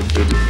Música